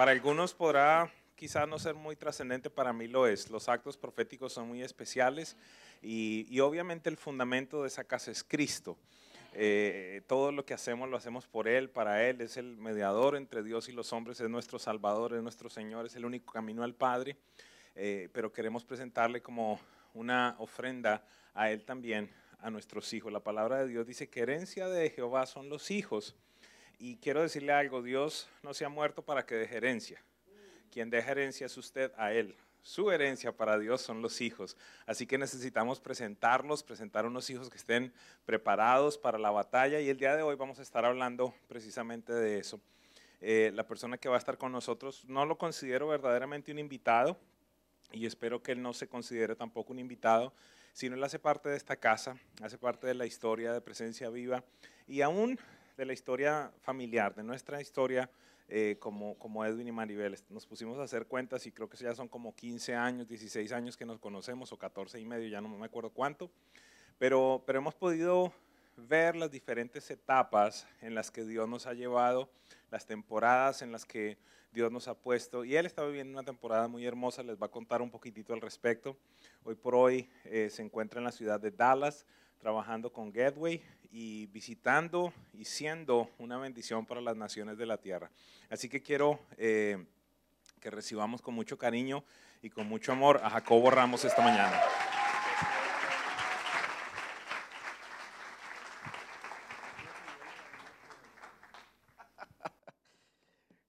Para algunos podrá quizás no ser muy trascendente, para mí lo es. Los actos proféticos son muy especiales y, y obviamente el fundamento de esa casa es Cristo. Eh, todo lo que hacemos lo hacemos por Él, para Él, es el mediador entre Dios y los hombres, es nuestro Salvador, es nuestro Señor, es el único camino al Padre, eh, pero queremos presentarle como una ofrenda a Él también, a nuestros hijos. La palabra de Dios dice que herencia de Jehová son los hijos. Y quiero decirle algo, Dios no se ha muerto para que deje herencia. Quien deja herencia es usted a Él. Su herencia para Dios son los hijos. Así que necesitamos presentarlos, presentar unos hijos que estén preparados para la batalla. Y el día de hoy vamos a estar hablando precisamente de eso. Eh, la persona que va a estar con nosotros no lo considero verdaderamente un invitado y espero que él no se considere tampoco un invitado, sino él hace parte de esta casa, hace parte de la historia de presencia viva y aún de la historia familiar, de nuestra historia eh, como, como Edwin y Maribel. Nos pusimos a hacer cuentas y creo que ya son como 15 años, 16 años que nos conocemos, o 14 y medio, ya no me acuerdo cuánto, pero, pero hemos podido ver las diferentes etapas en las que Dios nos ha llevado, las temporadas en las que Dios nos ha puesto. Y Él está viviendo una temporada muy hermosa, les va a contar un poquitito al respecto. Hoy por hoy eh, se encuentra en la ciudad de Dallas trabajando con Gateway y visitando y siendo una bendición para las naciones de la tierra. Así que quiero eh, que recibamos con mucho cariño y con mucho amor a Jacobo Ramos esta mañana.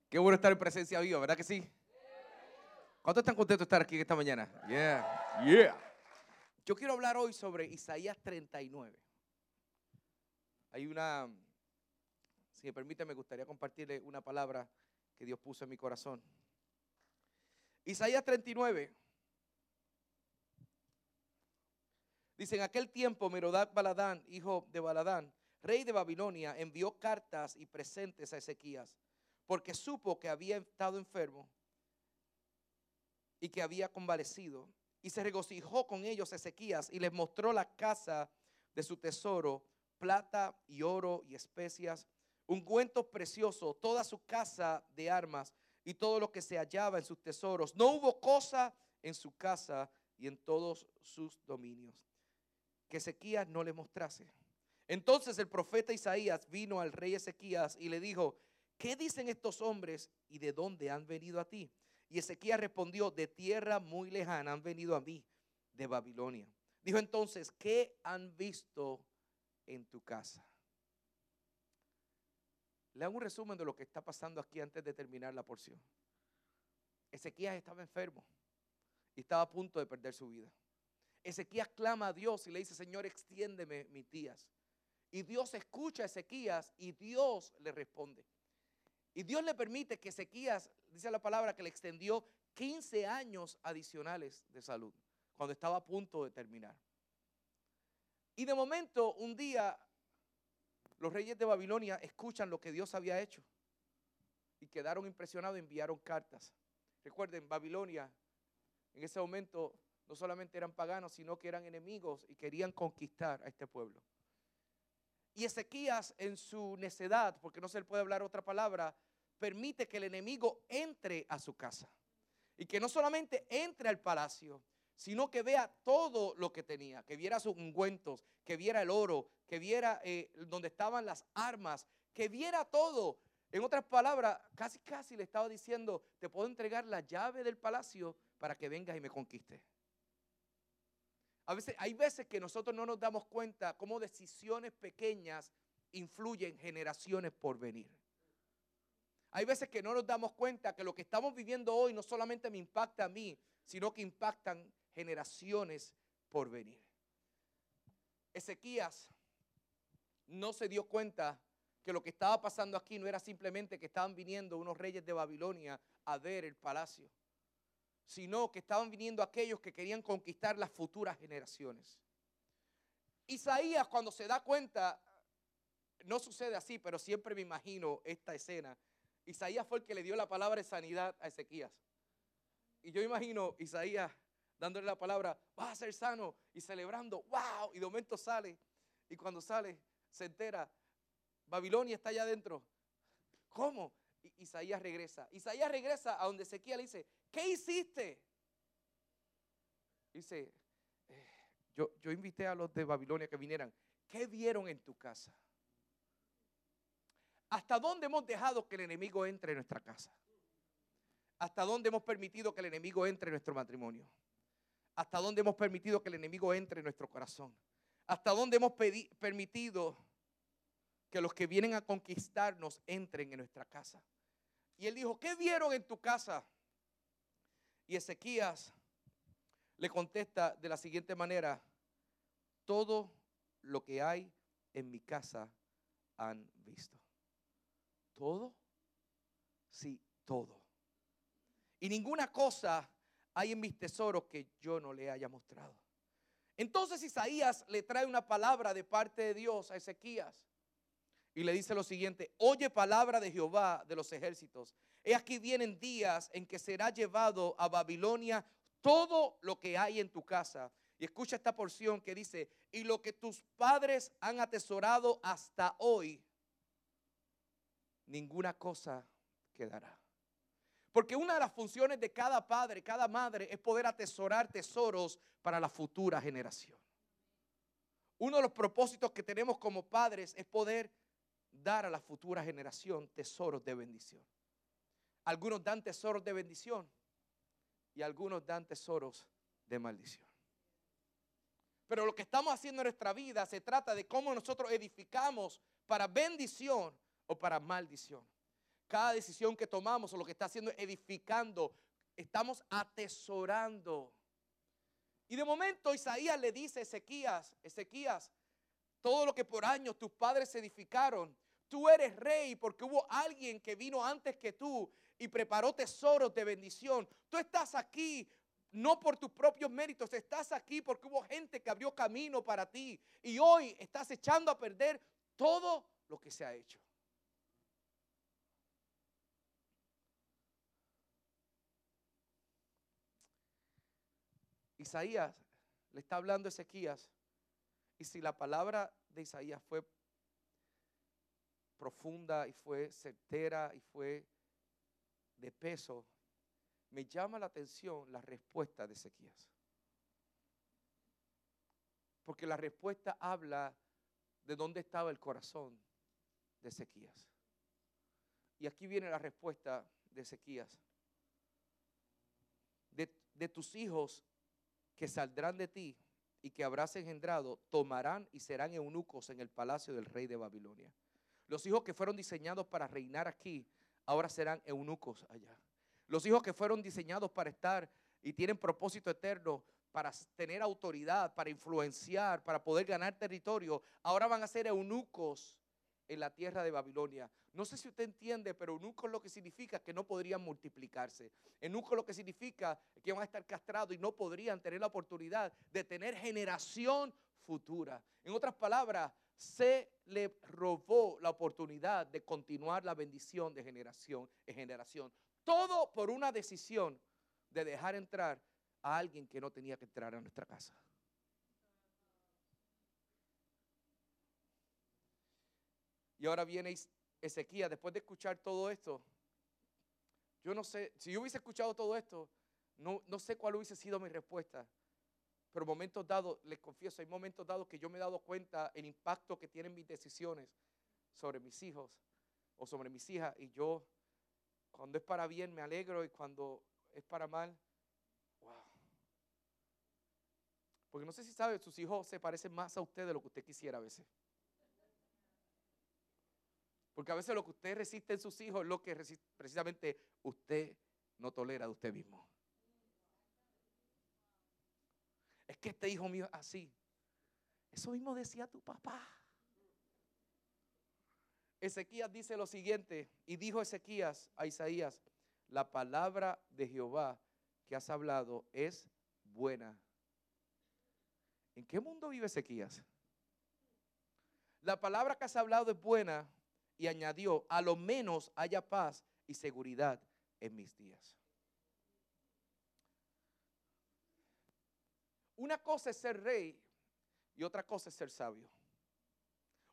Qué bueno estar en presencia viva, ¿verdad que sí? ¿Cuántos están contentos de estar aquí esta mañana? Yeah, yeah. Yo quiero hablar hoy sobre Isaías 39. Hay una, si me permite, me gustaría compartirle una palabra que Dios puso en mi corazón. Isaías 39. Dice, en aquel tiempo Merodac Baladán, hijo de Baladán, rey de Babilonia, envió cartas y presentes a Ezequías, porque supo que había estado enfermo y que había convalecido. Y se regocijó con ellos Ezequías y les mostró la casa de su tesoro plata y oro y especias, ungüentos preciosos, toda su casa de armas y todo lo que se hallaba en sus tesoros. No hubo cosa en su casa y en todos sus dominios que Ezequías no le mostrase. Entonces el profeta Isaías vino al rey Ezequías y le dijo, ¿qué dicen estos hombres y de dónde han venido a ti? Y Ezequías respondió, de tierra muy lejana han venido a mí, de Babilonia. Dijo entonces, ¿qué han visto en tu casa. Le hago un resumen de lo que está pasando aquí antes de terminar la porción. Ezequías estaba enfermo y estaba a punto de perder su vida. Ezequías clama a Dios y le dice, Señor, extiéndeme mis días. Y Dios escucha a Ezequías y Dios le responde. Y Dios le permite que Ezequías, dice la palabra, que le extendió 15 años adicionales de salud, cuando estaba a punto de terminar. Y de momento, un día, los reyes de Babilonia escuchan lo que Dios había hecho y quedaron impresionados y enviaron cartas. Recuerden, Babilonia en ese momento no solamente eran paganos, sino que eran enemigos y querían conquistar a este pueblo. Y Ezequías en su necedad, porque no se le puede hablar otra palabra, permite que el enemigo entre a su casa. Y que no solamente entre al palacio, sino que vea todo lo que tenía, que viera sus ungüentos, que viera el oro, que viera eh, donde estaban las armas, que viera todo. En otras palabras, casi casi le estaba diciendo, te puedo entregar la llave del palacio para que vengas y me conquistes. A veces, hay veces que nosotros no nos damos cuenta cómo decisiones pequeñas influyen generaciones por venir. Hay veces que no nos damos cuenta que lo que estamos viviendo hoy no solamente me impacta a mí, sino que impactan generaciones por venir. Ezequías no se dio cuenta que lo que estaba pasando aquí no era simplemente que estaban viniendo unos reyes de Babilonia a ver el palacio, sino que estaban viniendo aquellos que querían conquistar las futuras generaciones. Isaías cuando se da cuenta, no sucede así, pero siempre me imagino esta escena. Isaías fue el que le dio la palabra de sanidad a Ezequías. Y yo imagino Isaías dándole la palabra, vas a ser sano y celebrando, wow, y de momento sale, y cuando sale se entera, Babilonia está allá adentro. ¿Cómo? Isaías regresa. Isaías regresa a donde Ezequiel le dice, ¿qué hiciste? Dice, eh, yo, yo invité a los de Babilonia que vinieran. ¿Qué vieron en tu casa? ¿Hasta dónde hemos dejado que el enemigo entre en nuestra casa? ¿Hasta dónde hemos permitido que el enemigo entre en nuestro matrimonio? ¿Hasta dónde hemos permitido que el enemigo entre en nuestro corazón? ¿Hasta dónde hemos permitido que los que vienen a conquistarnos entren en nuestra casa? Y él dijo, ¿qué vieron en tu casa? Y Ezequías le contesta de la siguiente manera, todo lo que hay en mi casa han visto. ¿Todo? Sí, todo. Y ninguna cosa hay en mis tesoros que yo no le haya mostrado. Entonces Isaías le trae una palabra de parte de Dios a Ezequías y le dice lo siguiente, oye palabra de Jehová de los ejércitos. He aquí vienen días en que será llevado a Babilonia todo lo que hay en tu casa. Y escucha esta porción que dice, y lo que tus padres han atesorado hasta hoy, ninguna cosa quedará. Porque una de las funciones de cada padre, cada madre, es poder atesorar tesoros para la futura generación. Uno de los propósitos que tenemos como padres es poder dar a la futura generación tesoros de bendición. Algunos dan tesoros de bendición y algunos dan tesoros de maldición. Pero lo que estamos haciendo en nuestra vida se trata de cómo nosotros edificamos para bendición o para maldición. Cada decisión que tomamos o lo que está haciendo edificando, estamos atesorando. Y de momento Isaías le dice a Ezequías, Ezequías, todo lo que por años tus padres edificaron, tú eres rey porque hubo alguien que vino antes que tú y preparó tesoros de bendición. Tú estás aquí no por tus propios méritos, estás aquí porque hubo gente que abrió camino para ti y hoy estás echando a perder todo lo que se ha hecho. Isaías le está hablando a Ezequías y si la palabra de Isaías fue profunda y fue certera y fue de peso, me llama la atención la respuesta de Ezequías. Porque la respuesta habla de dónde estaba el corazón de Ezequías. Y aquí viene la respuesta de Ezequías. De, de, tus hijos que saldrán de ti y que habrás engendrado, tomarán y serán eunucos en el palacio del rey de Babilonia. Los hijos que fueron diseñados para reinar aquí ahora serán eunucos allá. Los hijos que fueron diseñados para estar y tienen propósito eterno, para tener autoridad, para influenciar, para poder ganar territorio, ahora van a ser eunucos en la tierra de Babilonia. No sé si usted entiende, pero eunuco lo que significa que no podrían multiplicarse. Eunuco lo que significa que van a estar castrados y no podrían tener la oportunidad de tener generación futura. En otras palabras, se le robó la oportunidad de continuar la bendición de generación en generación. Todo por una decisión de dejar entrar a alguien que no tenía que entrar a nuestra casa. Y ahora viene Ezequiel, después de escuchar todo esto, yo no sé, si yo hubiese escuchado todo esto, no, no sé cuál hubiese sido mi respuesta. Pero momentos dados, les confieso, hay momentos dados que yo me he dado cuenta el impacto que tienen mis decisiones sobre mis hijos o sobre mis hijas. Y yo, cuando es para bien, me alegro y cuando es para mal, wow. Porque no sé si sabe, sus hijos se parecen más a usted de lo que usted quisiera a veces. Porque a veces lo que usted resiste en sus hijos es lo que precisamente usted no tolera de usted mismo. es que este hijo mío es así. Eso mismo decía tu papá. Ezequías dice lo siguiente, y dijo Ezequías a Isaías, la palabra de Jehová que has hablado es buena. ¿En qué mundo vive Ezequías? La palabra que has hablado es buena y añadió, a lo menos haya paz y seguridad en mis días. Una cosa es ser rey y otra cosa es ser sabio.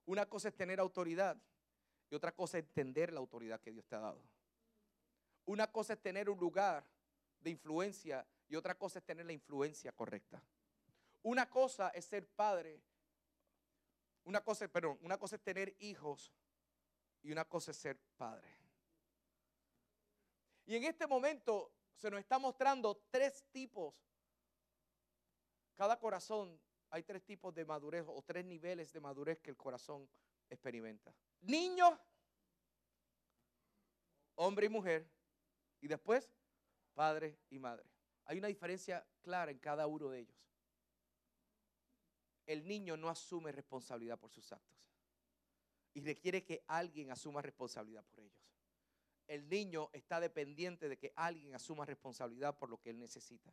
Una cosa es tener autoridad y otra cosa es entender la autoridad que Dios te ha dado. Una cosa es tener un lugar de influencia y otra cosa es tener la influencia correcta. Una cosa es ser padre, una cosa, perdón, una cosa es tener hijos y una cosa es ser padre. Y en este momento se nos está mostrando tres tipos. Cada corazón hay tres tipos de madurez o tres niveles de madurez que el corazón experimenta. Niño, hombre y mujer, y después padre y madre. Hay una diferencia clara en cada uno de ellos. El niño no asume responsabilidad por sus actos y requiere que alguien asuma responsabilidad por ellos. El niño está dependiente de que alguien asuma responsabilidad por lo que él necesita.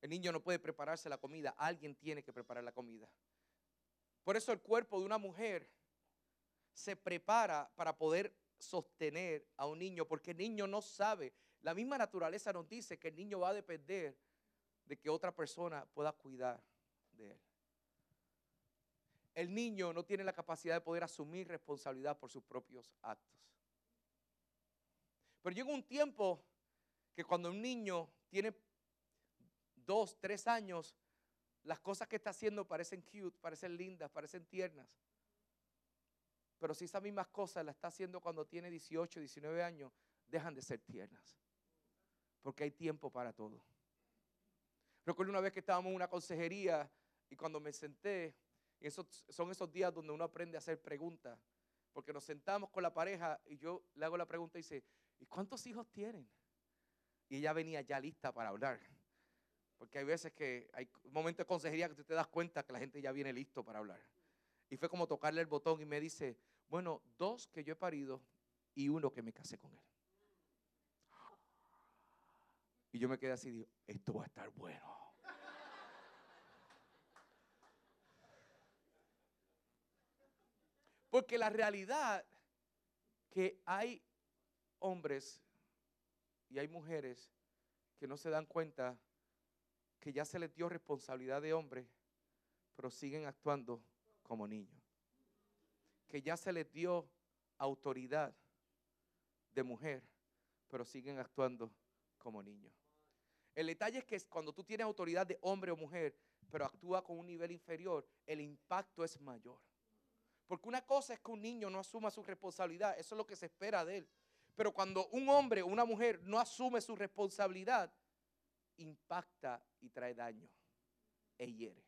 El niño no puede prepararse la comida, alguien tiene que preparar la comida. Por eso el cuerpo de una mujer se prepara para poder sostener a un niño, porque el niño no sabe. La misma naturaleza nos dice que el niño va a depender de que otra persona pueda cuidar de él. El niño no tiene la capacidad de poder asumir responsabilidad por sus propios actos. Pero llega un tiempo que cuando un niño tiene dos, tres años, las cosas que está haciendo parecen cute, parecen lindas, parecen tiernas. Pero si esas mismas cosas las está haciendo cuando tiene 18, 19 años, dejan de ser tiernas. Porque hay tiempo para todo. Recuerdo una vez que estábamos en una consejería y cuando me senté, esos, son esos días donde uno aprende a hacer preguntas. Porque nos sentamos con la pareja y yo le hago la pregunta y dice, ¿y cuántos hijos tienen? Y ella venía ya lista para hablar. Porque hay veces que hay momentos de consejería que tú te das cuenta que la gente ya viene listo para hablar. Y fue como tocarle el botón y me dice, bueno, dos que yo he parido y uno que me casé con él. Y yo me quedé así, digo, esto va a estar bueno. Porque la realidad que hay hombres y hay mujeres que no se dan cuenta que ya se les dio responsabilidad de hombre, pero siguen actuando como niños. Que ya se les dio autoridad de mujer, pero siguen actuando como niños. El detalle es que cuando tú tienes autoridad de hombre o mujer, pero actúa con un nivel inferior, el impacto es mayor. Porque una cosa es que un niño no asuma su responsabilidad, eso es lo que se espera de él. Pero cuando un hombre o una mujer no asume su responsabilidad, impacta y trae daño e hiere.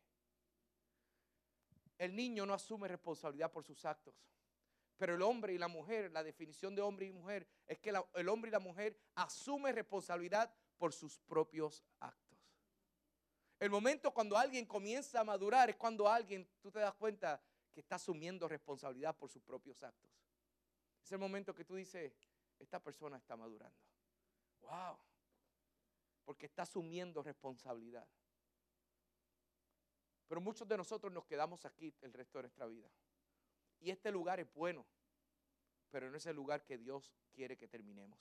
El niño no asume responsabilidad por sus actos. Pero el hombre y la mujer, la definición de hombre y mujer es que el hombre y la mujer asumen responsabilidad por sus propios actos. El momento cuando alguien comienza a madurar es cuando alguien, tú te das cuenta que está asumiendo responsabilidad por sus propios actos. Es el momento que tú dices, esta persona está madurando. Wow. Porque está asumiendo responsabilidad. Pero muchos de nosotros nos quedamos aquí el resto de nuestra vida. Y este lugar es bueno, pero no es el lugar que Dios quiere que terminemos.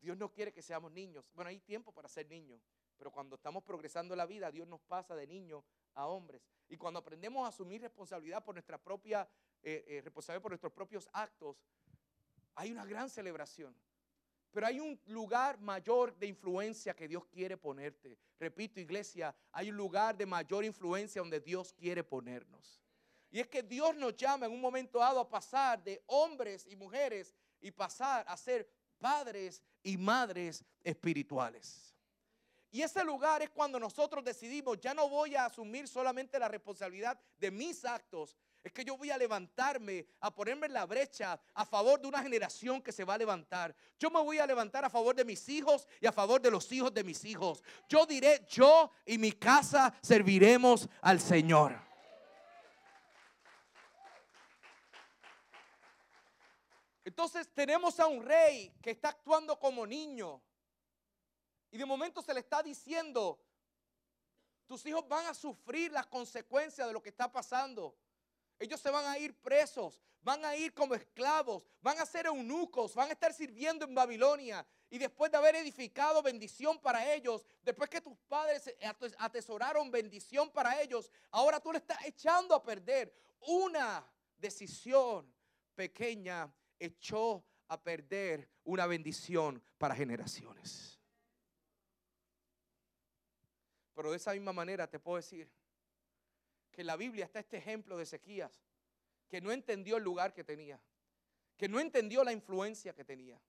Dios no quiere que seamos niños. Bueno, hay tiempo para ser niños, pero cuando estamos progresando en la vida, Dios nos pasa de niños a hombres. Y cuando aprendemos a asumir responsabilidad por nuestra propia, eh, eh, responsabilidad por nuestros propios actos, hay una gran celebración. Pero hay un lugar mayor de influencia que Dios quiere ponerte. Repito, iglesia, hay un lugar de mayor influencia donde Dios quiere ponernos. Y es que Dios nos llama en un momento dado a pasar de hombres y mujeres y pasar a ser padres y madres espirituales. Y ese lugar es cuando nosotros decidimos, ya no voy a asumir solamente la responsabilidad de mis actos, es que yo voy a levantarme, a ponerme en la brecha a favor de una generación que se va a levantar. Yo me voy a levantar a favor de mis hijos y a favor de los hijos de mis hijos. Yo diré, yo y mi casa serviremos al Señor. Entonces tenemos a un rey que está actuando como niño. Y de momento se le está diciendo, tus hijos van a sufrir las consecuencias de lo que está pasando. Ellos se van a ir presos, van a ir como esclavos, van a ser eunucos, van a estar sirviendo en Babilonia. Y después de haber edificado bendición para ellos, después que tus padres atesoraron bendición para ellos, ahora tú le estás echando a perder una decisión pequeña echó a perder una bendición para generaciones. Pero de esa misma manera te puedo decir que en la Biblia está este ejemplo de Ezequías, que no entendió el lugar que tenía, que no entendió la influencia que tenía,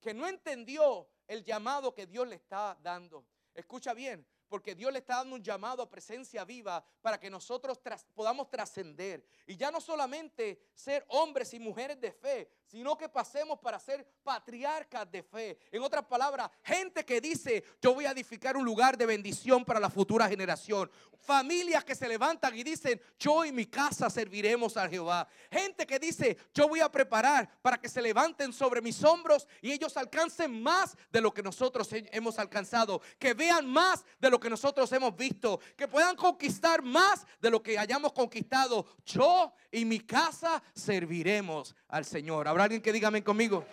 que no entendió el llamado que Dios le está dando. Escucha bien, porque Dios le está dando un llamado a presencia viva para que nosotros podamos trascender. Y ya no solamente ser hombres y mujeres de fe, sino que pasemos para ser patriarcas de fe. En otras palabras, gente que dice, yo voy a edificar un lugar de bendición para la futura generación. Familias que se levantan y dicen, yo y mi casa serviremos a Jehová. Gente que dice, yo voy a preparar para que se levanten sobre mis hombros y ellos alcancen más de lo que nosotros hemos alcanzado. Que vean más de lo que nosotros hemos visto. Que puedan conquistar más de lo que hayamos conquistado. Yo y mi casa serviremos al Señor alguien que dígame conmigo?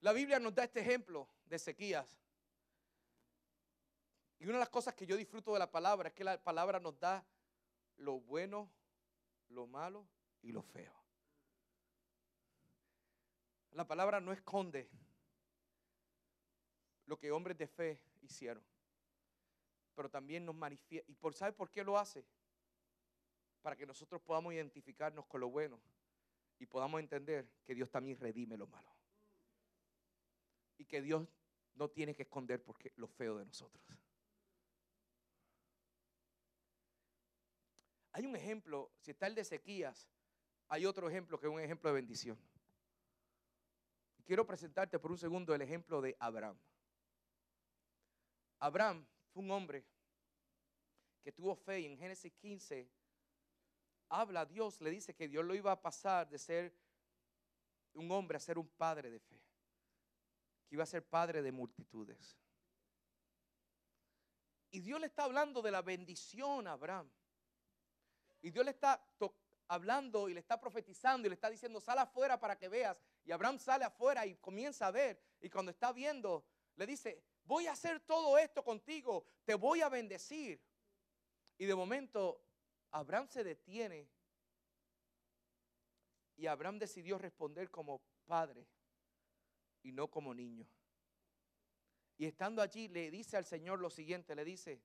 La Biblia nos da este ejemplo de sequías. Y una de las cosas que yo disfruto de la palabra es que la palabra nos da lo bueno, lo malo y lo feo. La palabra no esconde lo que hombres de fe hicieron, pero también nos manifiesta. ¿Y por sabe por qué lo hace? Para que nosotros podamos identificarnos con lo bueno y podamos entender que Dios también redime lo malo. Y que Dios no tiene que esconder porque lo feo de nosotros. Hay un ejemplo, si está el de Ezequías, hay otro ejemplo que es un ejemplo de bendición. Quiero presentarte por un segundo el ejemplo de Abraham. Abraham fue un hombre que tuvo fe y en Génesis 15 habla a Dios, le dice que Dios lo iba a pasar de ser un hombre a ser un padre de fe, que iba a ser padre de multitudes. Y Dios le está hablando de la bendición a Abraham. Y Dios le está hablando y le está profetizando y le está diciendo, sal afuera para que veas. Y Abraham sale afuera y comienza a ver. Y cuando está viendo, le dice, voy a hacer todo esto contigo, te voy a bendecir. Y de momento Abraham se detiene y Abraham decidió responder como padre y no como niño. Y estando allí le dice al Señor lo siguiente, le dice,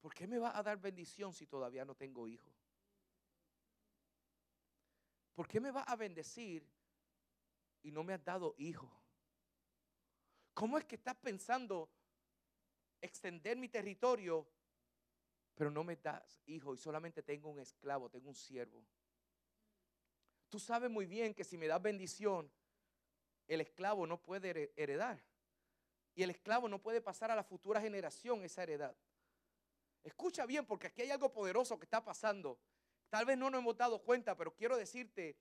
¿por qué me va a dar bendición si todavía no tengo hijo? ¿Por qué me va a bendecir y no me has dado hijo? ¿Cómo es que estás pensando extender mi territorio pero no me das hijo y solamente tengo un esclavo, tengo un siervo. Tú sabes muy bien que si me das bendición, el esclavo no puede heredar. Y el esclavo no puede pasar a la futura generación esa heredad. Escucha bien porque aquí hay algo poderoso que está pasando. Tal vez no nos hemos dado cuenta, pero quiero decirte,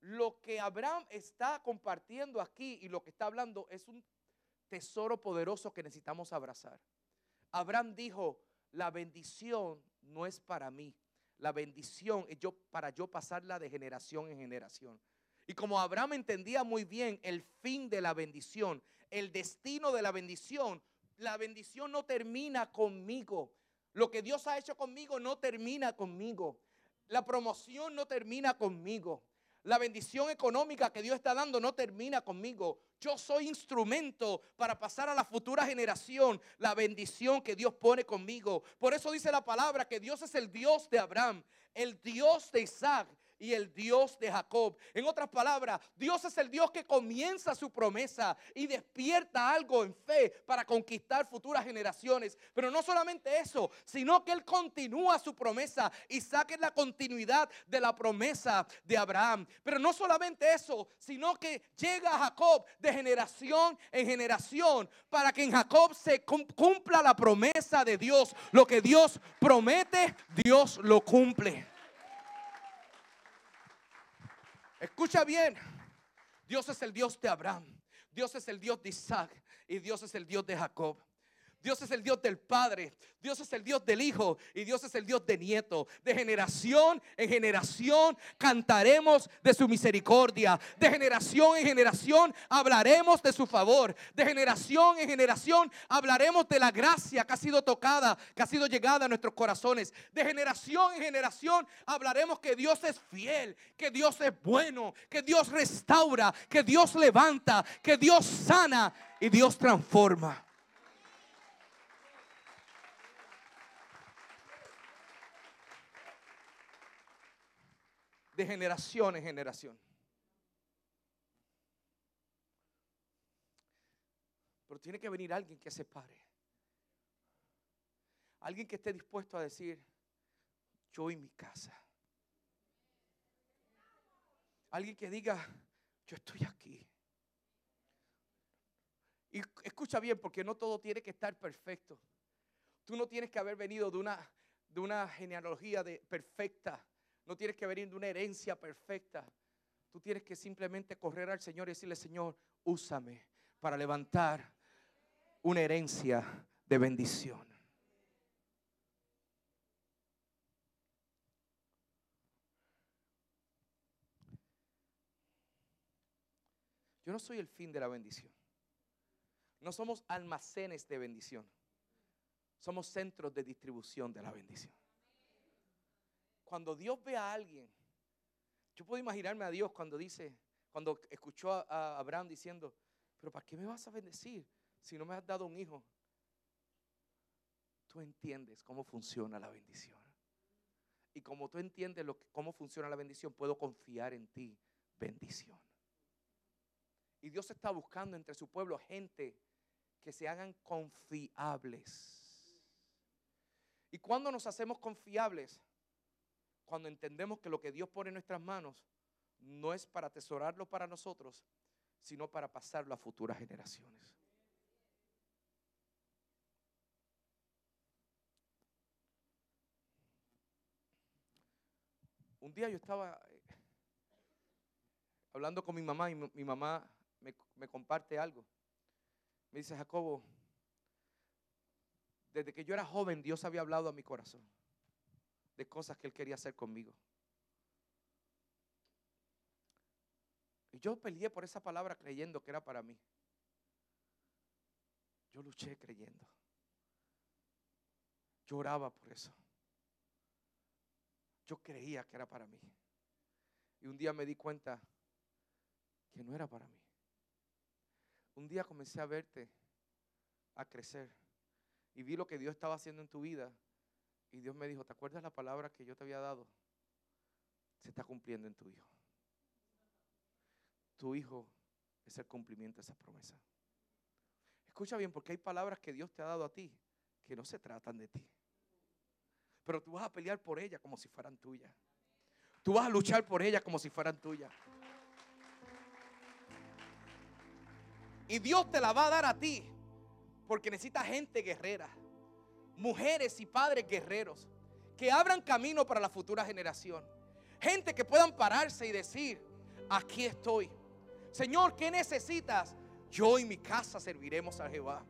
lo que Abraham está compartiendo aquí y lo que está hablando es un tesoro poderoso que necesitamos abrazar. Abraham dijo, la bendición no es para mí. La bendición es yo, para yo pasarla de generación en generación. Y como Abraham entendía muy bien el fin de la bendición, el destino de la bendición, la bendición no termina conmigo. Lo que Dios ha hecho conmigo no termina conmigo. La promoción no termina conmigo. La bendición económica que Dios está dando no termina conmigo. Yo soy instrumento para pasar a la futura generación la bendición que Dios pone conmigo. Por eso dice la palabra que Dios es el Dios de Abraham, el Dios de Isaac y el Dios de Jacob. En otras palabras, Dios es el Dios que comienza su promesa y despierta algo en fe para conquistar futuras generaciones. Pero no solamente eso, sino que Él continúa su promesa. y saque la continuidad de la promesa de Abraham. Pero no solamente eso, sino que llega a Jacob de generación en generación para que en Jacob se cumpla la promesa de Dios. Lo que Dios promete, Dios lo cumple. Escucha bien, Dios es el Dios de Abraham, Dios es el Dios de Isaac y Dios es el Dios de Jacob. Dios es el Dios del Padre, Dios es el Dios del Hijo y Dios es el Dios de nieto. De generación en generación cantaremos de su misericordia. De generación en generación hablaremos de su favor. De generación en generación hablaremos de la gracia que ha sido tocada, que ha sido llegada a nuestros corazones. De generación en generación hablaremos que Dios es fiel, que Dios es bueno, que Dios restaura, que Dios levanta, que Dios sana y Dios transforma. De generación en generación. Pero tiene que venir alguien que se pare. Alguien que esté dispuesto a decir, yo y mi casa. Alguien que diga, yo estoy aquí. Y escucha bien, porque no todo tiene que estar perfecto. Tú no tienes que haber venido de una, de una genealogía de perfecta no tienes que venir de una herencia perfecta. Tú tienes que simplemente correr al Señor y decirle, Señor, úsame para levantar una herencia de bendición. Yo no soy el fin de la bendición. No somos almacenes de bendición. Somos centros de distribución de la bendición cuando Dios ve a alguien, yo puedo imaginarme a Dios cuando dice, cuando escuchó a, Abraham diciendo, pero ¿para qué me vas a bendecir si no me has dado un hijo? Tú entiendes cómo funciona la bendición. Y como tú entiendes lo cómo funciona la bendición, puedo confiar en ti. Bendición. Y Dios está buscando entre su pueblo gente que se hagan confiables. Y cuando nos hacemos confiables, cuando entendemos que lo que Dios pone en nuestras manos no es para atesorarlo para nosotros, sino para pasarlo a futuras generaciones. Un día yo estaba eh, hablando con mi mamá y mi mamá me, me comparte algo. Me dice, Jacobo, desde que yo era joven Dios había hablado a mi corazón de cosas que Él quería hacer conmigo. Y yo peleé por esa palabra creyendo que era para mí. Yo luché creyendo. Lloraba por eso. Yo creía que era para mí. Y un día me di cuenta que no era para mí. Un día comencé a verte, a crecer. Y vi lo que Dios estaba haciendo en tu vida. Y Dios me dijo, ¿te acuerdas la palabra que yo te había dado? Se está cumpliendo en tu hijo. Tu hijo es el cumplimiento de esa promesa. Escucha bien, porque hay palabras que Dios te ha dado a ti que no se tratan de ti. Pero tú vas a pelear por ellas como si fueran tuyas. Tú vas a luchar por ellas como si fueran tuyas. Y Dios te la va a dar a ti porque necesita gente guerrera mujeres y padres guerreros que abran camino para la futura generación. Gente que puedan pararse y decir, aquí estoy. Señor, ¿qué necesitas? Yo y mi casa serviremos a Jehová.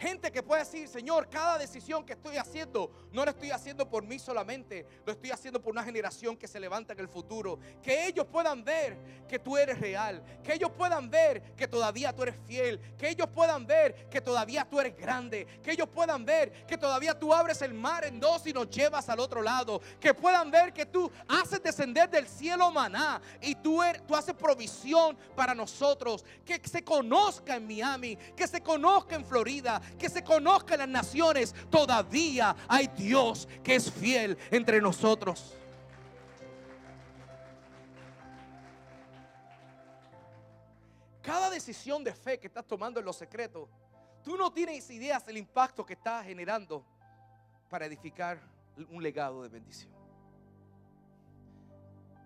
Gente que puede decir, Señor, cada decisión que estoy haciendo, no lo estoy haciendo por mí solamente, lo estoy haciendo por una generación que se levanta en el futuro. Que ellos puedan ver que tú eres real, que ellos puedan ver que todavía tú eres fiel, que ellos puedan ver que todavía tú eres grande, que ellos puedan ver que todavía tú abres el mar en dos y nos llevas al otro lado, que puedan ver que tú haces descender del cielo maná y tú, er, tú haces provisión para nosotros, que se conozca en Miami, que se conozca en Florida, que se conozca en las naciones, todavía hay Dios que es fiel entre nosotros. Cada decisión de fe que estás tomando en los secretos, tú no tienes ideas del impacto que estás generando para edificar un legado de bendición.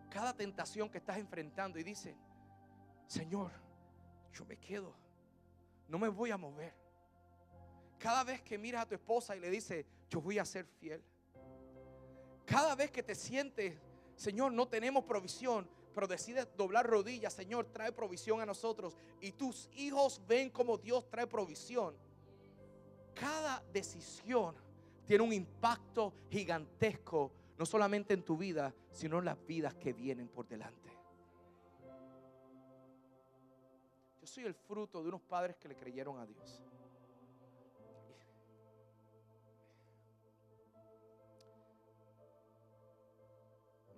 Cada tentación que estás enfrentando y dice, Señor, yo me quedo, no me voy a mover. Cada vez que miras a tu esposa y le dices, yo voy a ser fiel. Cada vez que te sientes, Señor, no tenemos provisión, pero decides doblar rodillas, Señor, trae provisión a nosotros. Y tus hijos ven como Dios trae provisión. Cada decisión tiene un impacto gigantesco, no solamente en tu vida, sino en las vidas que vienen por delante. Yo soy el fruto de unos padres que le creyeron a Dios.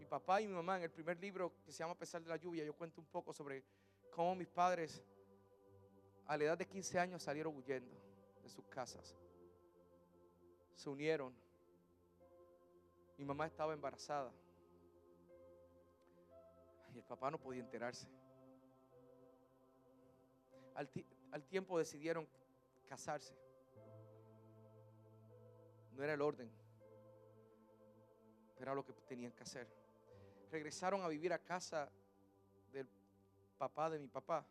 Papá y mi mamá en el primer libro que se llama A pesar de la lluvia, yo cuento un poco sobre cómo mis padres a la edad de 15 años salieron huyendo de sus casas. Se unieron. Mi mamá estaba embarazada. Y el papá no podía enterarse. Al, al tiempo decidieron casarse. No era el orden, pero era lo que tenían que hacer. Regresaron a vivir a casa del papá de mi papá,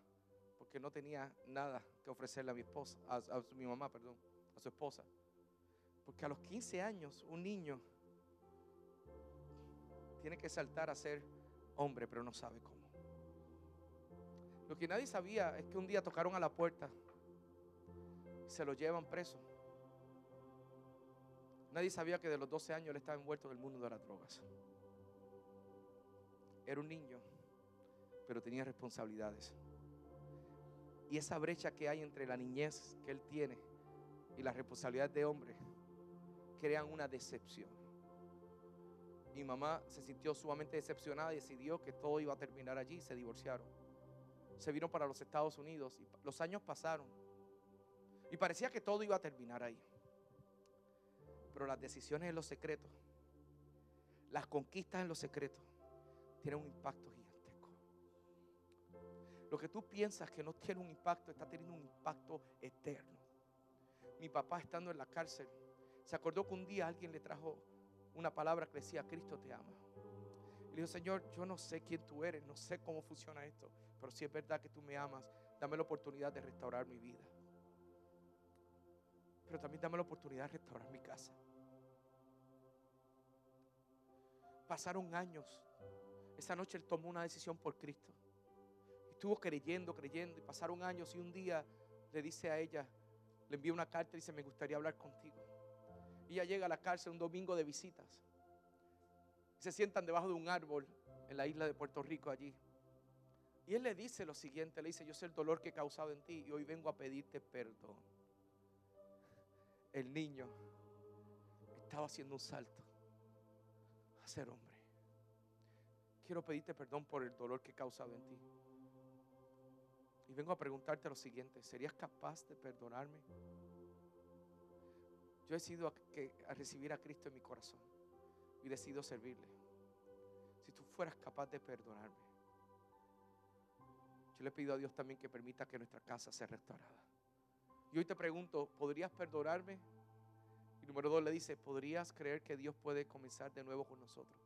porque no tenía nada que ofrecerle a mi esposa, a, a mi mamá, perdón, a su esposa. Porque a los 15 años un niño tiene que saltar a ser hombre, pero no sabe cómo. Lo que nadie sabía es que un día tocaron a la puerta y se lo llevan preso. Nadie sabía que de los 12 años él estaba envuelto en el mundo de las drogas. Era un niño, pero tenía responsabilidades. Y esa brecha que hay entre la niñez que él tiene y la responsabilidad de hombre crean una decepción. Mi mamá se sintió sumamente decepcionada y decidió que todo iba a terminar allí se divorciaron. Se vino para los Estados Unidos y los años pasaron. Y parecía que todo iba a terminar ahí. Pero las decisiones en los secretos, las conquistas en los secretos, tienen un impacto gigantesco. Lo que tú piensas que no tiene un impacto está teniendo un impacto eterno. Mi papá estando en la cárcel, se acordó que un día alguien le trajo una palabra que decía, Cristo te ama. Y le dijo, Señor, yo no sé quién tú eres, no sé cómo funciona esto, pero si es verdad que tú me amas, dame la oportunidad de restaurar mi vida. Pero también dame la oportunidad de restaurar mi casa. Pasaron años. Esa noche él tomó una decisión por Cristo. Estuvo creyendo, creyendo, y pasaron años y un día le dice a ella, le envía una carta y dice, me gustaría hablar contigo. Y ella llega a la cárcel un domingo de visitas. Se sientan debajo de un árbol en la isla de Puerto Rico allí. Y él le dice lo siguiente, le dice, yo sé el dolor que he causado en ti y hoy vengo a pedirte perdón. El niño estaba haciendo un salto a ser hombre. Quiero pedirte perdón por el dolor que he causado en ti. Y vengo a preguntarte lo siguiente, ¿serías capaz de perdonarme? Yo he decidido a, que- a recibir a Cristo en mi corazón y decido servirle. Si tú fueras capaz de perdonarme, yo le pido a Dios también que permita que nuestra casa sea restaurada. Y hoy te pregunto, ¿podrías perdonarme? Y número dos le dice, ¿podrías creer que Dios puede comenzar de nuevo con nosotros?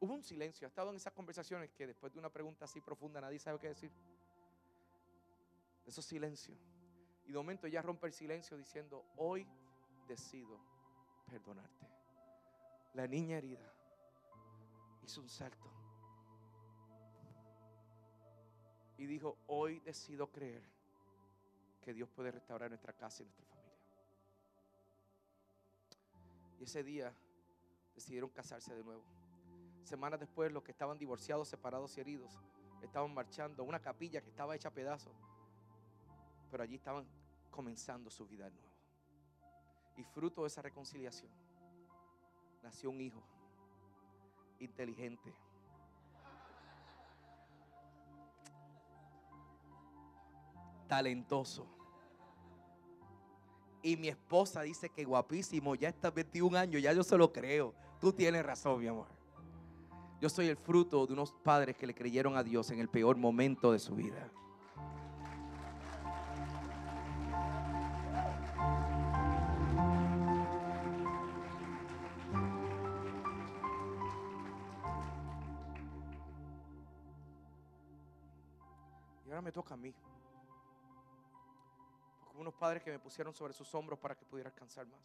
Hubo un silencio, ha estado en esas conversaciones que después de una pregunta así profunda nadie sabe qué decir. Esos silencios. Y de momento ella rompe el silencio diciendo, hoy decido perdonarte. La niña herida hizo un salto. Y dijo, hoy decido creer que Dios puede restaurar nuestra casa y nuestra familia. Y ese día decidieron casarse de nuevo. Semanas después, los que estaban divorciados, separados y heridos, estaban marchando a una capilla que estaba hecha pedazos. Pero allí estaban comenzando su vida de nuevo. Y fruto de esa reconciliación, nació un hijo inteligente. Talentoso. Y mi esposa dice que guapísimo, ya está 21 años, ya yo se lo creo. Tú tienes razón, mi amor. Yo soy el fruto de unos padres que le creyeron a Dios en el peor momento de su vida. Y ahora me toca a mí. Hubo unos padres que me pusieron sobre sus hombros para que pudiera alcanzar más.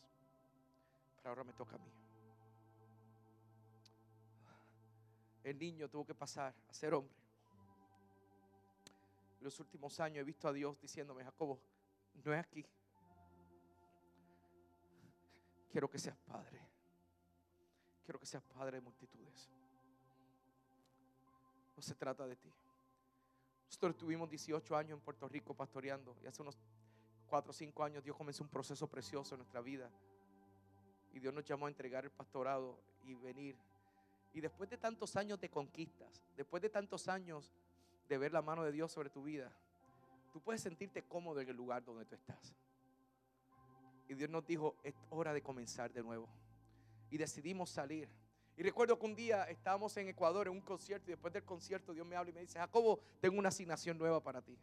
Pero ahora me toca a mí. El niño tuvo que pasar a ser hombre. En los últimos años he visto a Dios diciéndome, Jacobo, no es aquí. Quiero que seas padre. Quiero que seas padre de multitudes. No se trata de ti. Nosotros tuvimos 18 años en Puerto Rico pastoreando y hace unos 4 o 5 años Dios comenzó un proceso precioso en nuestra vida. Y Dios nos llamó a entregar el pastorado y venir. Y después de tantos años de conquistas, después de tantos años de ver la mano de Dios sobre tu vida, tú puedes sentirte cómodo en el lugar donde tú estás. Y Dios nos dijo, es hora de comenzar de nuevo. Y decidimos salir. Y recuerdo que un día estábamos en Ecuador en un concierto y después del concierto Dios me habla y me dice, Jacobo, tengo una asignación nueva para ti.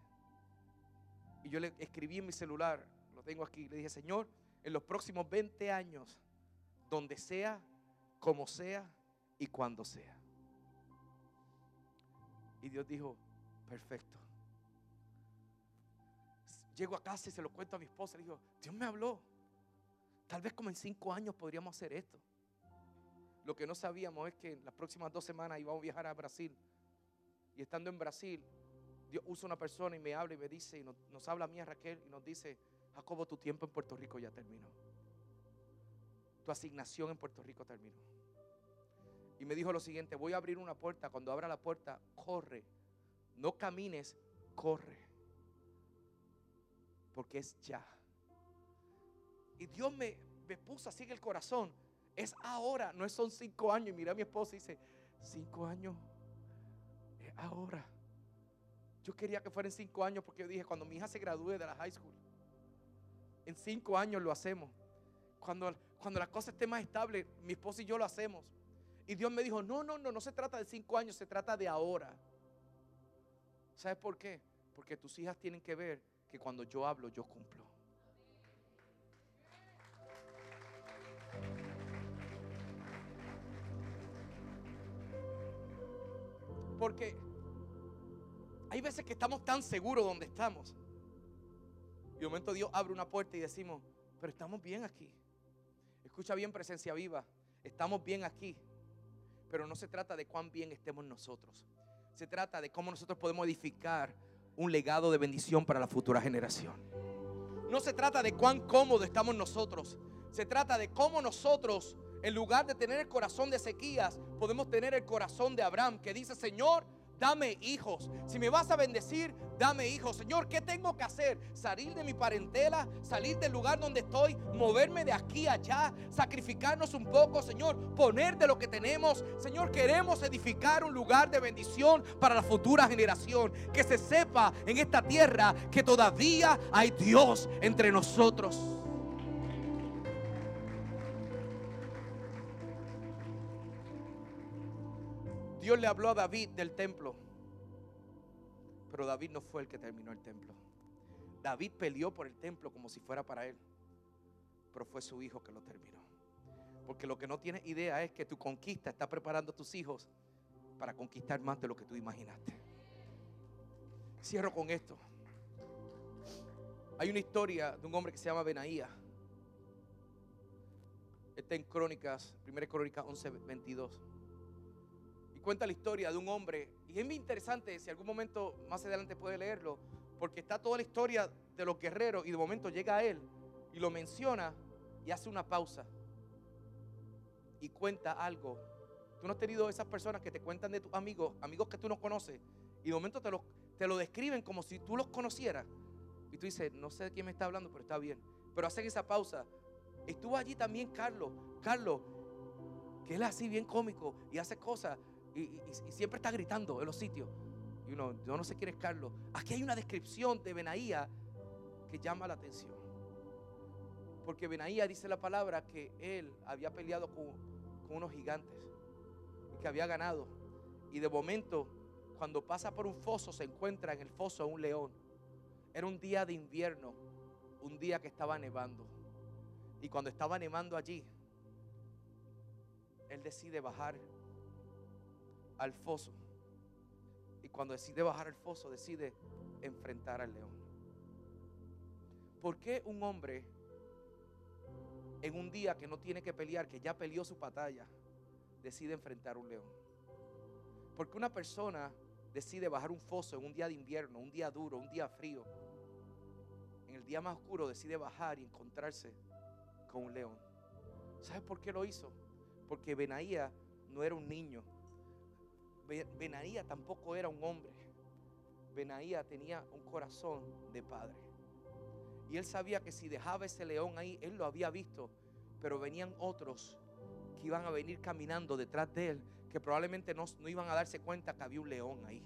Y yo le escribí en mi celular, lo tengo aquí, le dije, Señor, en los próximos 20 años, donde sea, como sea y cuando sea. Y Dios dijo, perfecto. Llego a casa y se lo cuento a mi esposa. Le digo, Dios me habló. Tal vez como en cinco años podríamos hacer esto. Lo que no sabíamos es que en las próximas dos semanas íbamos a viajar a Brasil. Y estando en Brasil, Dios usa una persona y me habla y me dice, y nos, nos habla a mí a Raquel y nos dice, Jacobo, tu tiempo en Puerto Rico ya terminó. Tu asignación en Puerto Rico terminó. Y me dijo lo siguiente, voy a abrir una puerta. Cuando abra la puerta, corre. No camines, corre. Porque es ya. Y Dios me, me puso así en el corazón. Es ahora, no son cinco años. Y mira a mi esposa y dice, cinco años, es ahora. Yo quería que fueran cinco años porque yo dije, cuando mi hija se gradúe de la high school, en cinco años lo hacemos. Cuando, cuando la cosa esté más estable, mi esposa y yo lo hacemos. Y Dios me dijo, no, no, no, no se trata de cinco años, se trata de ahora. ¿Sabes por qué? Porque tus hijas tienen que ver que cuando yo hablo, yo cumplo. Porque hay veces que estamos tan seguros donde estamos. Y de momento Dios abre una puerta y decimos, pero estamos bien aquí. Escucha bien presencia viva. Estamos bien aquí. Pero no se trata de cuán bien estemos nosotros. Se trata de cómo nosotros podemos edificar un legado de bendición para la futura generación. No se trata de cuán cómodo estamos nosotros. Se trata de cómo nosotros, en lugar de tener el corazón de Ezequías, podemos tener el corazón de Abraham, que dice, Señor, dame hijos. Si me vas a bendecir, dame hijos. Señor, ¿qué tengo que hacer? Salir de mi parentela, salir del lugar donde estoy, moverme de aquí a allá, sacrificarnos un poco, Señor, poner de lo que tenemos. Señor, queremos edificar un lugar de bendición para la futura generación. Que se sepa en esta tierra que todavía hay Dios entre nosotros. Dios le habló a David del templo. Pero David no fue el que terminó el templo. David peleó por el templo como si fuera para él. Pero fue su hijo que lo terminó. Porque lo que no tienes idea es que tu conquista está preparando a tus hijos para conquistar más de lo que tú imaginaste. Cierro con esto. Hay una historia de un hombre que se llama Benaía. Está en Crónicas, 1 Crónicas 11, 22 cuenta la historia de un hombre. Y es muy interesante, si algún momento más adelante puede leerlo, porque está toda la historia de los guerreros y de momento llega a él y lo menciona y hace una pausa y cuenta algo. Tú no has tenido esas personas que te cuentan de tus amigos, amigos que tú no conoces, y de momento te lo, te lo describen como si tú los conocieras. Y tú dices, no sé de quién me está hablando, pero está bien. Pero hacen esa pausa. Estuvo allí también Carlos. Carlos, que él es así bien cómico y hace cosas y, siempre está gritando en los sitios. Y uno, yo no sé quién es Carlos. Aquí hay una descripción de Benaía que llama la atención. Porque Benaía dice la palabra que él había peleado con, con unos gigantes y que había ganado. Y de momento, cuando pasa por un foso, se encuentra en el foso un león. Era un día de invierno, un día que estaba nevando. Y cuando estaba nevando allí, él decide bajar al foso. Y cuando decide bajar al foso, decide enfrentar al león. ¿Por qué un hombre en un día que no tiene que pelear, que ya peleó su batalla, decide enfrentar un león? Porque una persona decide bajar un foso en un día de invierno, un día duro, un día frío, en el día más oscuro decide bajar y encontrarse con un león. ¿Sabes por qué lo hizo? Porque Benaía no era un niño. Benaía tampoco era un hombre. Benaía tenía un corazón de padre. Y él sabía que si dejaba ese león ahí, él lo había visto, pero venían otros que iban a venir caminando detrás de él, que probablemente no, no iban a darse cuenta que había un león ahí.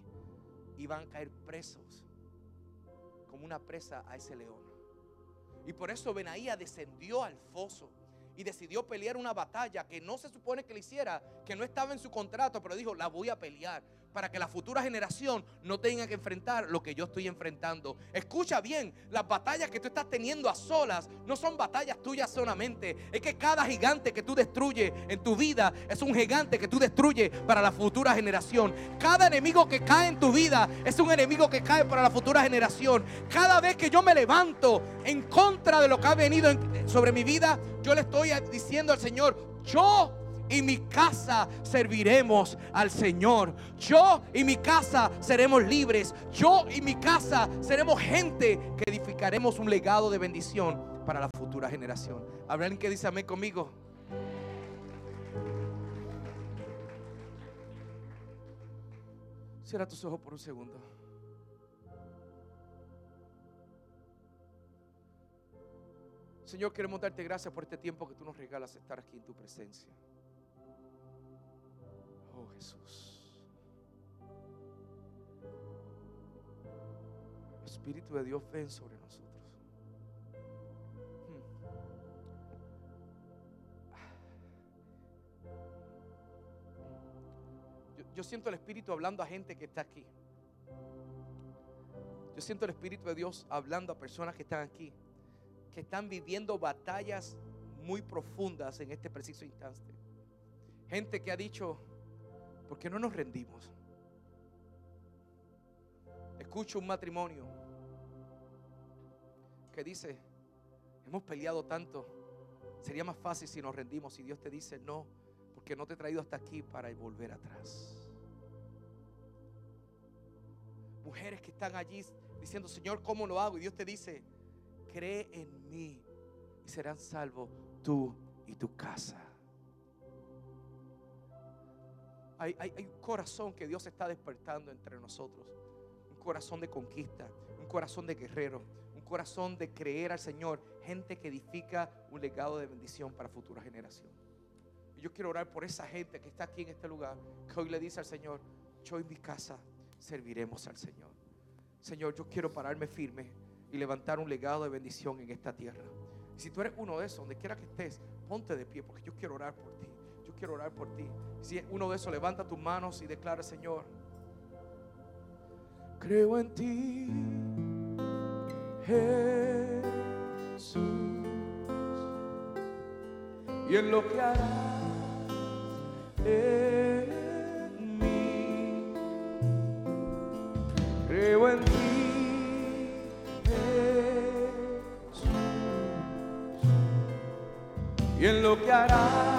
Iban a caer presos, como una presa a ese león. Y por eso Benaía descendió al foso y decidió pelear una batalla que no se supone que le hiciera, que no estaba en su contrato, pero dijo, la voy a pelear para que la futura generación no tenga que enfrentar lo que yo estoy enfrentando. Escucha bien, las batallas que tú estás teniendo a solas no son batallas tuyas solamente. Es que cada gigante que tú destruyes en tu vida es un gigante que tú destruyes para la futura generación. Cada enemigo que cae en tu vida es un enemigo que cae para la futura generación. Cada vez que yo me levanto en contra de lo que ha venido sobre mi vida, yo le estoy diciendo al Señor, yo y mi casa serviremos al Señor. Yo y mi casa seremos libres. Yo y mi casa seremos gente que edificaremos un legado de bendición para la futura generación. ¿Habrá alguien que dice amén conmigo? Cierra tus ojos por un segundo. Señor, queremos darte gracias por este tiempo que tú nos regalas estar aquí en tu presencia. Oh Jesús. Espíritu de Dios ven sobre nosotros. Hmm. Yo, siento el Espíritu hablando a gente que está aquí. Yo siento el Espíritu de Dios hablando a personas que están aquí, que están viviendo batallas muy profundas en este preciso instante. Gente que ha dicho, ¿Por qué no nos rendimos? Escucho un matrimonio que dice, hemos peleado tanto, sería más fácil si nos rendimos y Dios te dice, no, porque no te he traído hasta aquí para volver atrás. Mujeres que están allí diciendo, Señor, ¿cómo lo hago? Y Dios te dice, cree en mí y serán salvos tú y tu casa. Hay, un corazón que Dios está despertando entre nosotros. Un corazón de conquista, un corazón de guerrero, un corazón de creer al Señor. Gente que edifica un legado de bendición para futura generación. Y yo quiero orar por esa gente que está aquí en este lugar, que hoy le dice al Señor, yo en mi casa serviremos al Señor. Señor, yo quiero pararme firme y levantar un legado de bendición en esta tierra. Si tú eres uno de esos, donde quiera que estés, ponte de pie porque yo quiero orar por ti quiero orar por ti. Si uno de esos, levanta tus manos y declara, Señor, creo en ti, Jesús, y en lo que harás en mí. Creo en ti, Jesús, y en lo que harás.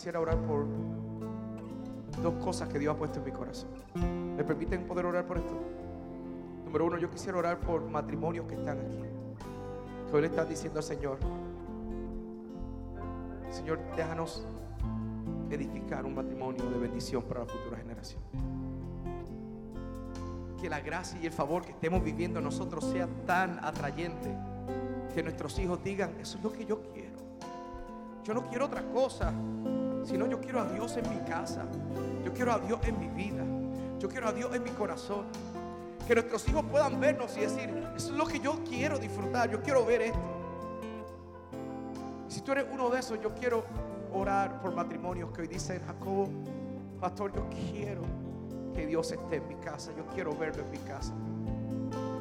Quisiera orar por dos cosas que Dios ha puesto en mi corazón. ¿Me permiten poder orar por esto? Número uno, yo quisiera orar por matrimonios que están aquí. Que hoy le están diciendo al Señor, Señor, déjanos edificar un matrimonio de bendición para la futura generación. Que la gracia y el favor que estemos viviendo nosotros sea tan atrayente que nuestros hijos digan, eso es lo que yo quiero. Yo no quiero otra cosa, sino yo quiero a Dios en mi casa. Yo quiero a Dios en mi vida. Yo quiero a Dios en mi corazón. Que nuestros hijos puedan vernos y decir, eso es lo que yo quiero disfrutar. Yo quiero ver esto. Si tú eres uno de esos, yo quiero orar por matrimonios que hoy dicen, Jacobo, pastor, yo quiero que Dios esté en mi casa. Yo quiero verlo en mi casa.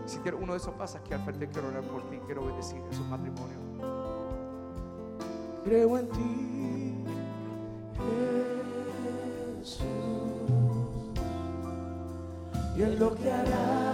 Si uno de esos pasa aquí al frente, quiero orar por ti. Quiero bendecir esos matrimonios. Creo en ti, y en lo que harás.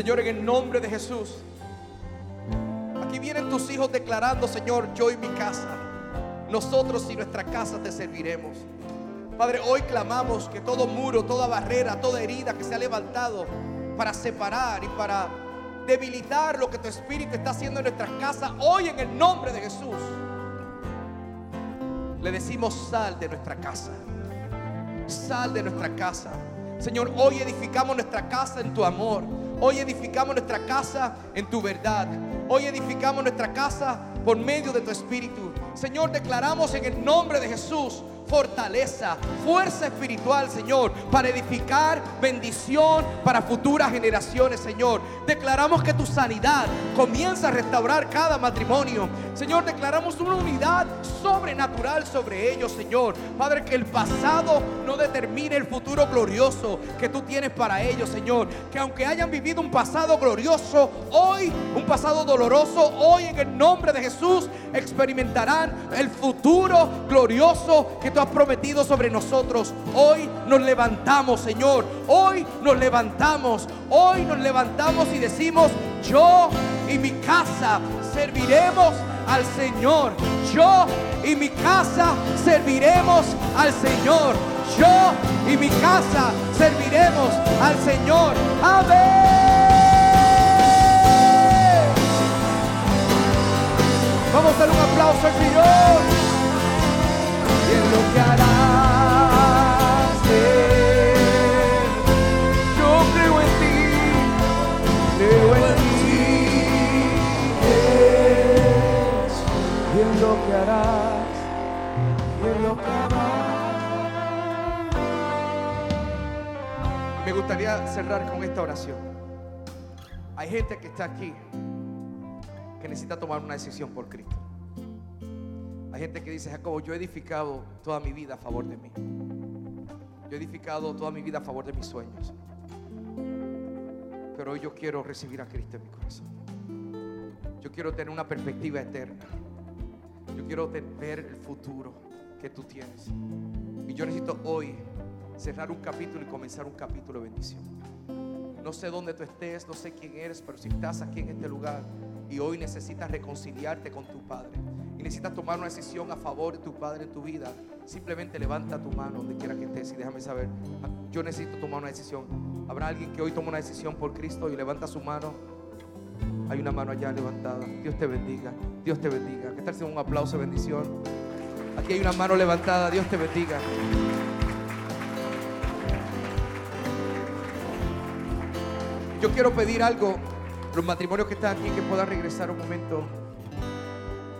Señor, en el nombre de Jesús. Aquí vienen tus hijos declarando, Señor, yo y mi casa. Nosotros y nuestra casa te serviremos. Padre, hoy clamamos que todo muro, toda barrera, toda herida que se ha levantado para separar y para debilitar lo que tu Espíritu está haciendo en nuestras casas, hoy en el nombre de Jesús, le decimos sal de nuestra casa. Sal de nuestra casa. Señor, hoy edificamos nuestra casa en tu amor. Hoy edificamos nuestra casa en tu verdad. Hoy edificamos nuestra casa por medio de tu Espíritu. Señor, declaramos en el nombre de Jesús fortaleza, fuerza espiritual, Señor, para edificar bendición para futuras generaciones, Señor. Declaramos que tu sanidad comienza a restaurar cada matrimonio. Señor, declaramos una unidad sobrenatural sobre ellos, Señor. Padre, que el pasado no determine el futuro glorioso que tú tienes para ellos, Señor. Que aunque hayan vivido un pasado glorioso, hoy, un pasado doloroso, hoy en el nombre de Jesús experimentarán el futuro glorioso que tú has prometido sobre nosotros. Hoy nos levantamos, Señor. Hoy nos levantamos. Hoy nos levantamos y decimos, yo y mi casa serviremos al Señor. Yo y mi casa serviremos al Señor. Yo y mi casa serviremos al Señor. Amén. Vamos a dar un aplauso al Señor. Me gustaría cerrar con esta oración. Hay gente que está aquí que necesita tomar una decisión por Cristo. Hay gente que dice, Jacobo, yo he edificado toda mi vida a favor de mí. Yo he edificado toda mi vida a favor de mis sueños. Pero hoy yo quiero recibir a Cristo en mi corazón. Yo quiero tener una perspectiva eterna. Yo quiero ver el futuro que tú tienes. Y yo necesito hoy cerrar un capítulo y comenzar un capítulo de bendición. No sé dónde tú estés, no sé quién eres, pero si estás aquí en este lugar y hoy necesitas reconciliarte con tu Padre y necesitas tomar una decisión a favor de tu Padre en tu vida, simplemente levanta tu mano donde quiera que estés y déjame saber, yo necesito tomar una decisión. ¿Habrá alguien que hoy toma una decisión por Cristo y levanta su mano? Hay una mano allá levantada. Dios te bendiga. Dios te bendiga. ¿Qué tal un aplauso bendición? Aquí hay una mano levantada. Dios te bendiga. Yo quiero pedir algo, los matrimonios que están aquí, que puedan regresar un momento.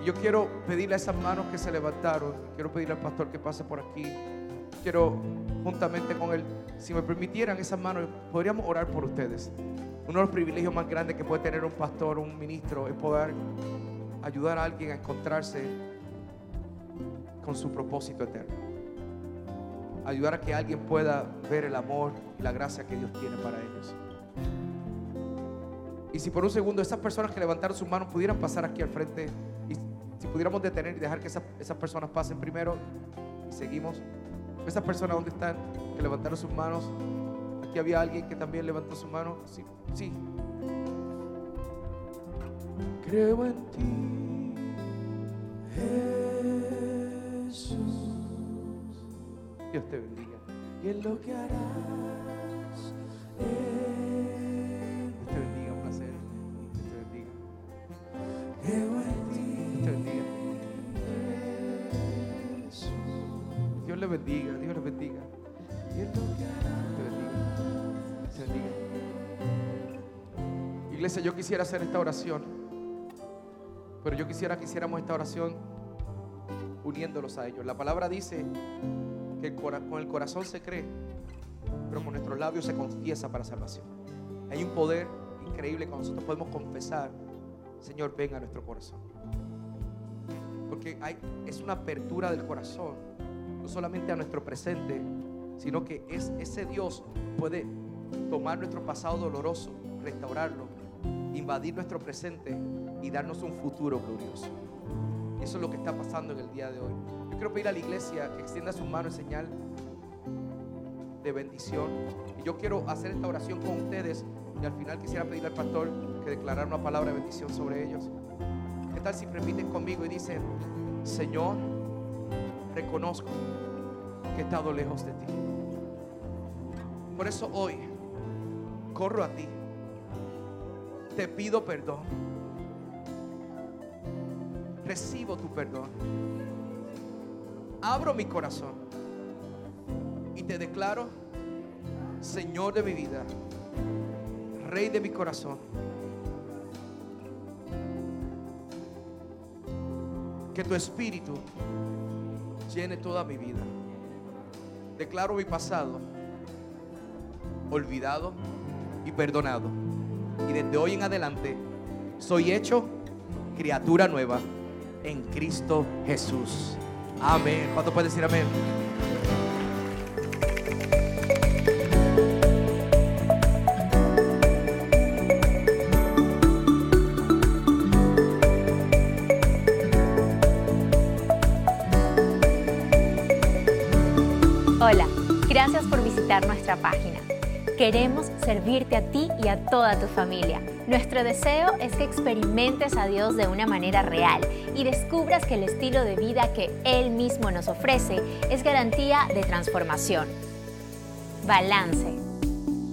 Yo quiero pedirle a esas manos que se levantaron, quiero pedirle al pastor que pase por aquí. Quiero, juntamente con él, si me permitieran esas manos, podríamos orar por ustedes. Uno de los privilegios más grandes que puede tener un pastor, un ministro, es poder ayudar a alguien a encontrarse con su propósito eterno. Ayudar a que alguien pueda ver el amor y la gracia que Dios tiene para ellos. Y si por un segundo esas personas que levantaron sus manos pudieran pasar aquí al frente, si pudiéramos detener y dejar que esas, esas personas pasen primero, y seguimos. Esas personas, ¿dónde están? Que levantaron sus manos. Aquí había alguien que también levantó su mano. Sí, sí. Creo en ti, Jesús. Dios te bendiga. Y en lo que harás. Dios te bendiga, un placer. Dios te bendiga. Creo en ti. Dios le bendiga, Dios le bendiga. Dios te bendiga. Te bendiga. Iglesia, yo quisiera hacer esta oración. Pero yo quisiera que hiciéramos esta oración uniéndolos a ellos. La palabra dice que con el corazón se cree, pero con nuestros labios se confiesa para salvación. Hay un poder increíble cuando nosotros podemos confesar, Señor, ven a nuestro corazón. Porque hay, es una apertura del corazón, solamente a nuestro presente, sino que es, ese Dios puede tomar nuestro pasado doloroso, restaurarlo, invadir nuestro presente y darnos un futuro glorioso. Eso es lo que está pasando en el día de hoy. Yo quiero pedir a la iglesia que extienda su mano en señal de bendición. Y yo quiero hacer esta oración con ustedes y al final quisiera pedirle al pastor que declarara una palabra de bendición sobre ellos. ¿Qué tal si repiten conmigo y dicen, Señor, reconozco que he estado lejos de ti. Por eso hoy corro a ti. Te pido perdón. Recibo tu perdón. Abro mi corazón y te declaro Señor de mi vida, Rey de mi corazón. Que tu espíritu llene toda mi vida. Declaro mi pasado olvidado y perdonado. Y desde hoy en adelante soy hecho criatura nueva en Cristo Jesús. Amén. ¿Cuánto puede decir amén? Nuestra página. Queremos servirte a ti y a toda tu familia. Nuestro deseo es que experimentes a Dios de una manera real y descubras que el estilo de vida que Él mismo nos ofrece es garantía de transformación. Balance,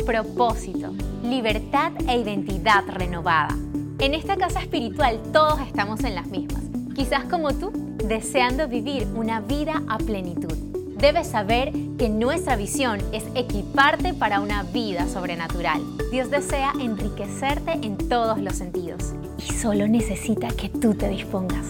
propósito, libertad e identidad renovada. En esta casa espiritual todos estamos en las mismas. Quizás como tú, deseando vivir una vida a plenitud. Debes saber que nuestra visión es equiparte para una vida sobrenatural. Dios desea enriquecerte en todos los sentidos y solo necesita que tú te dispongas.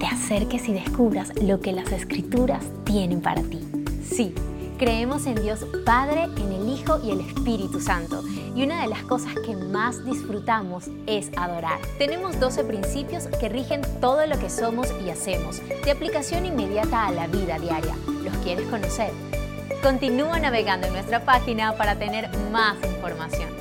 Te acerques y descubras lo que las escrituras tienen para ti. Sí, creemos en Dios Padre, en el Hijo y el Espíritu Santo. Y una de las cosas que más disfrutamos es adorar. Tenemos 12 principios que rigen todo lo que somos y hacemos, de aplicación inmediata a la vida diaria. ¿Los quieres conocer? Continúa navegando en nuestra página para tener más información.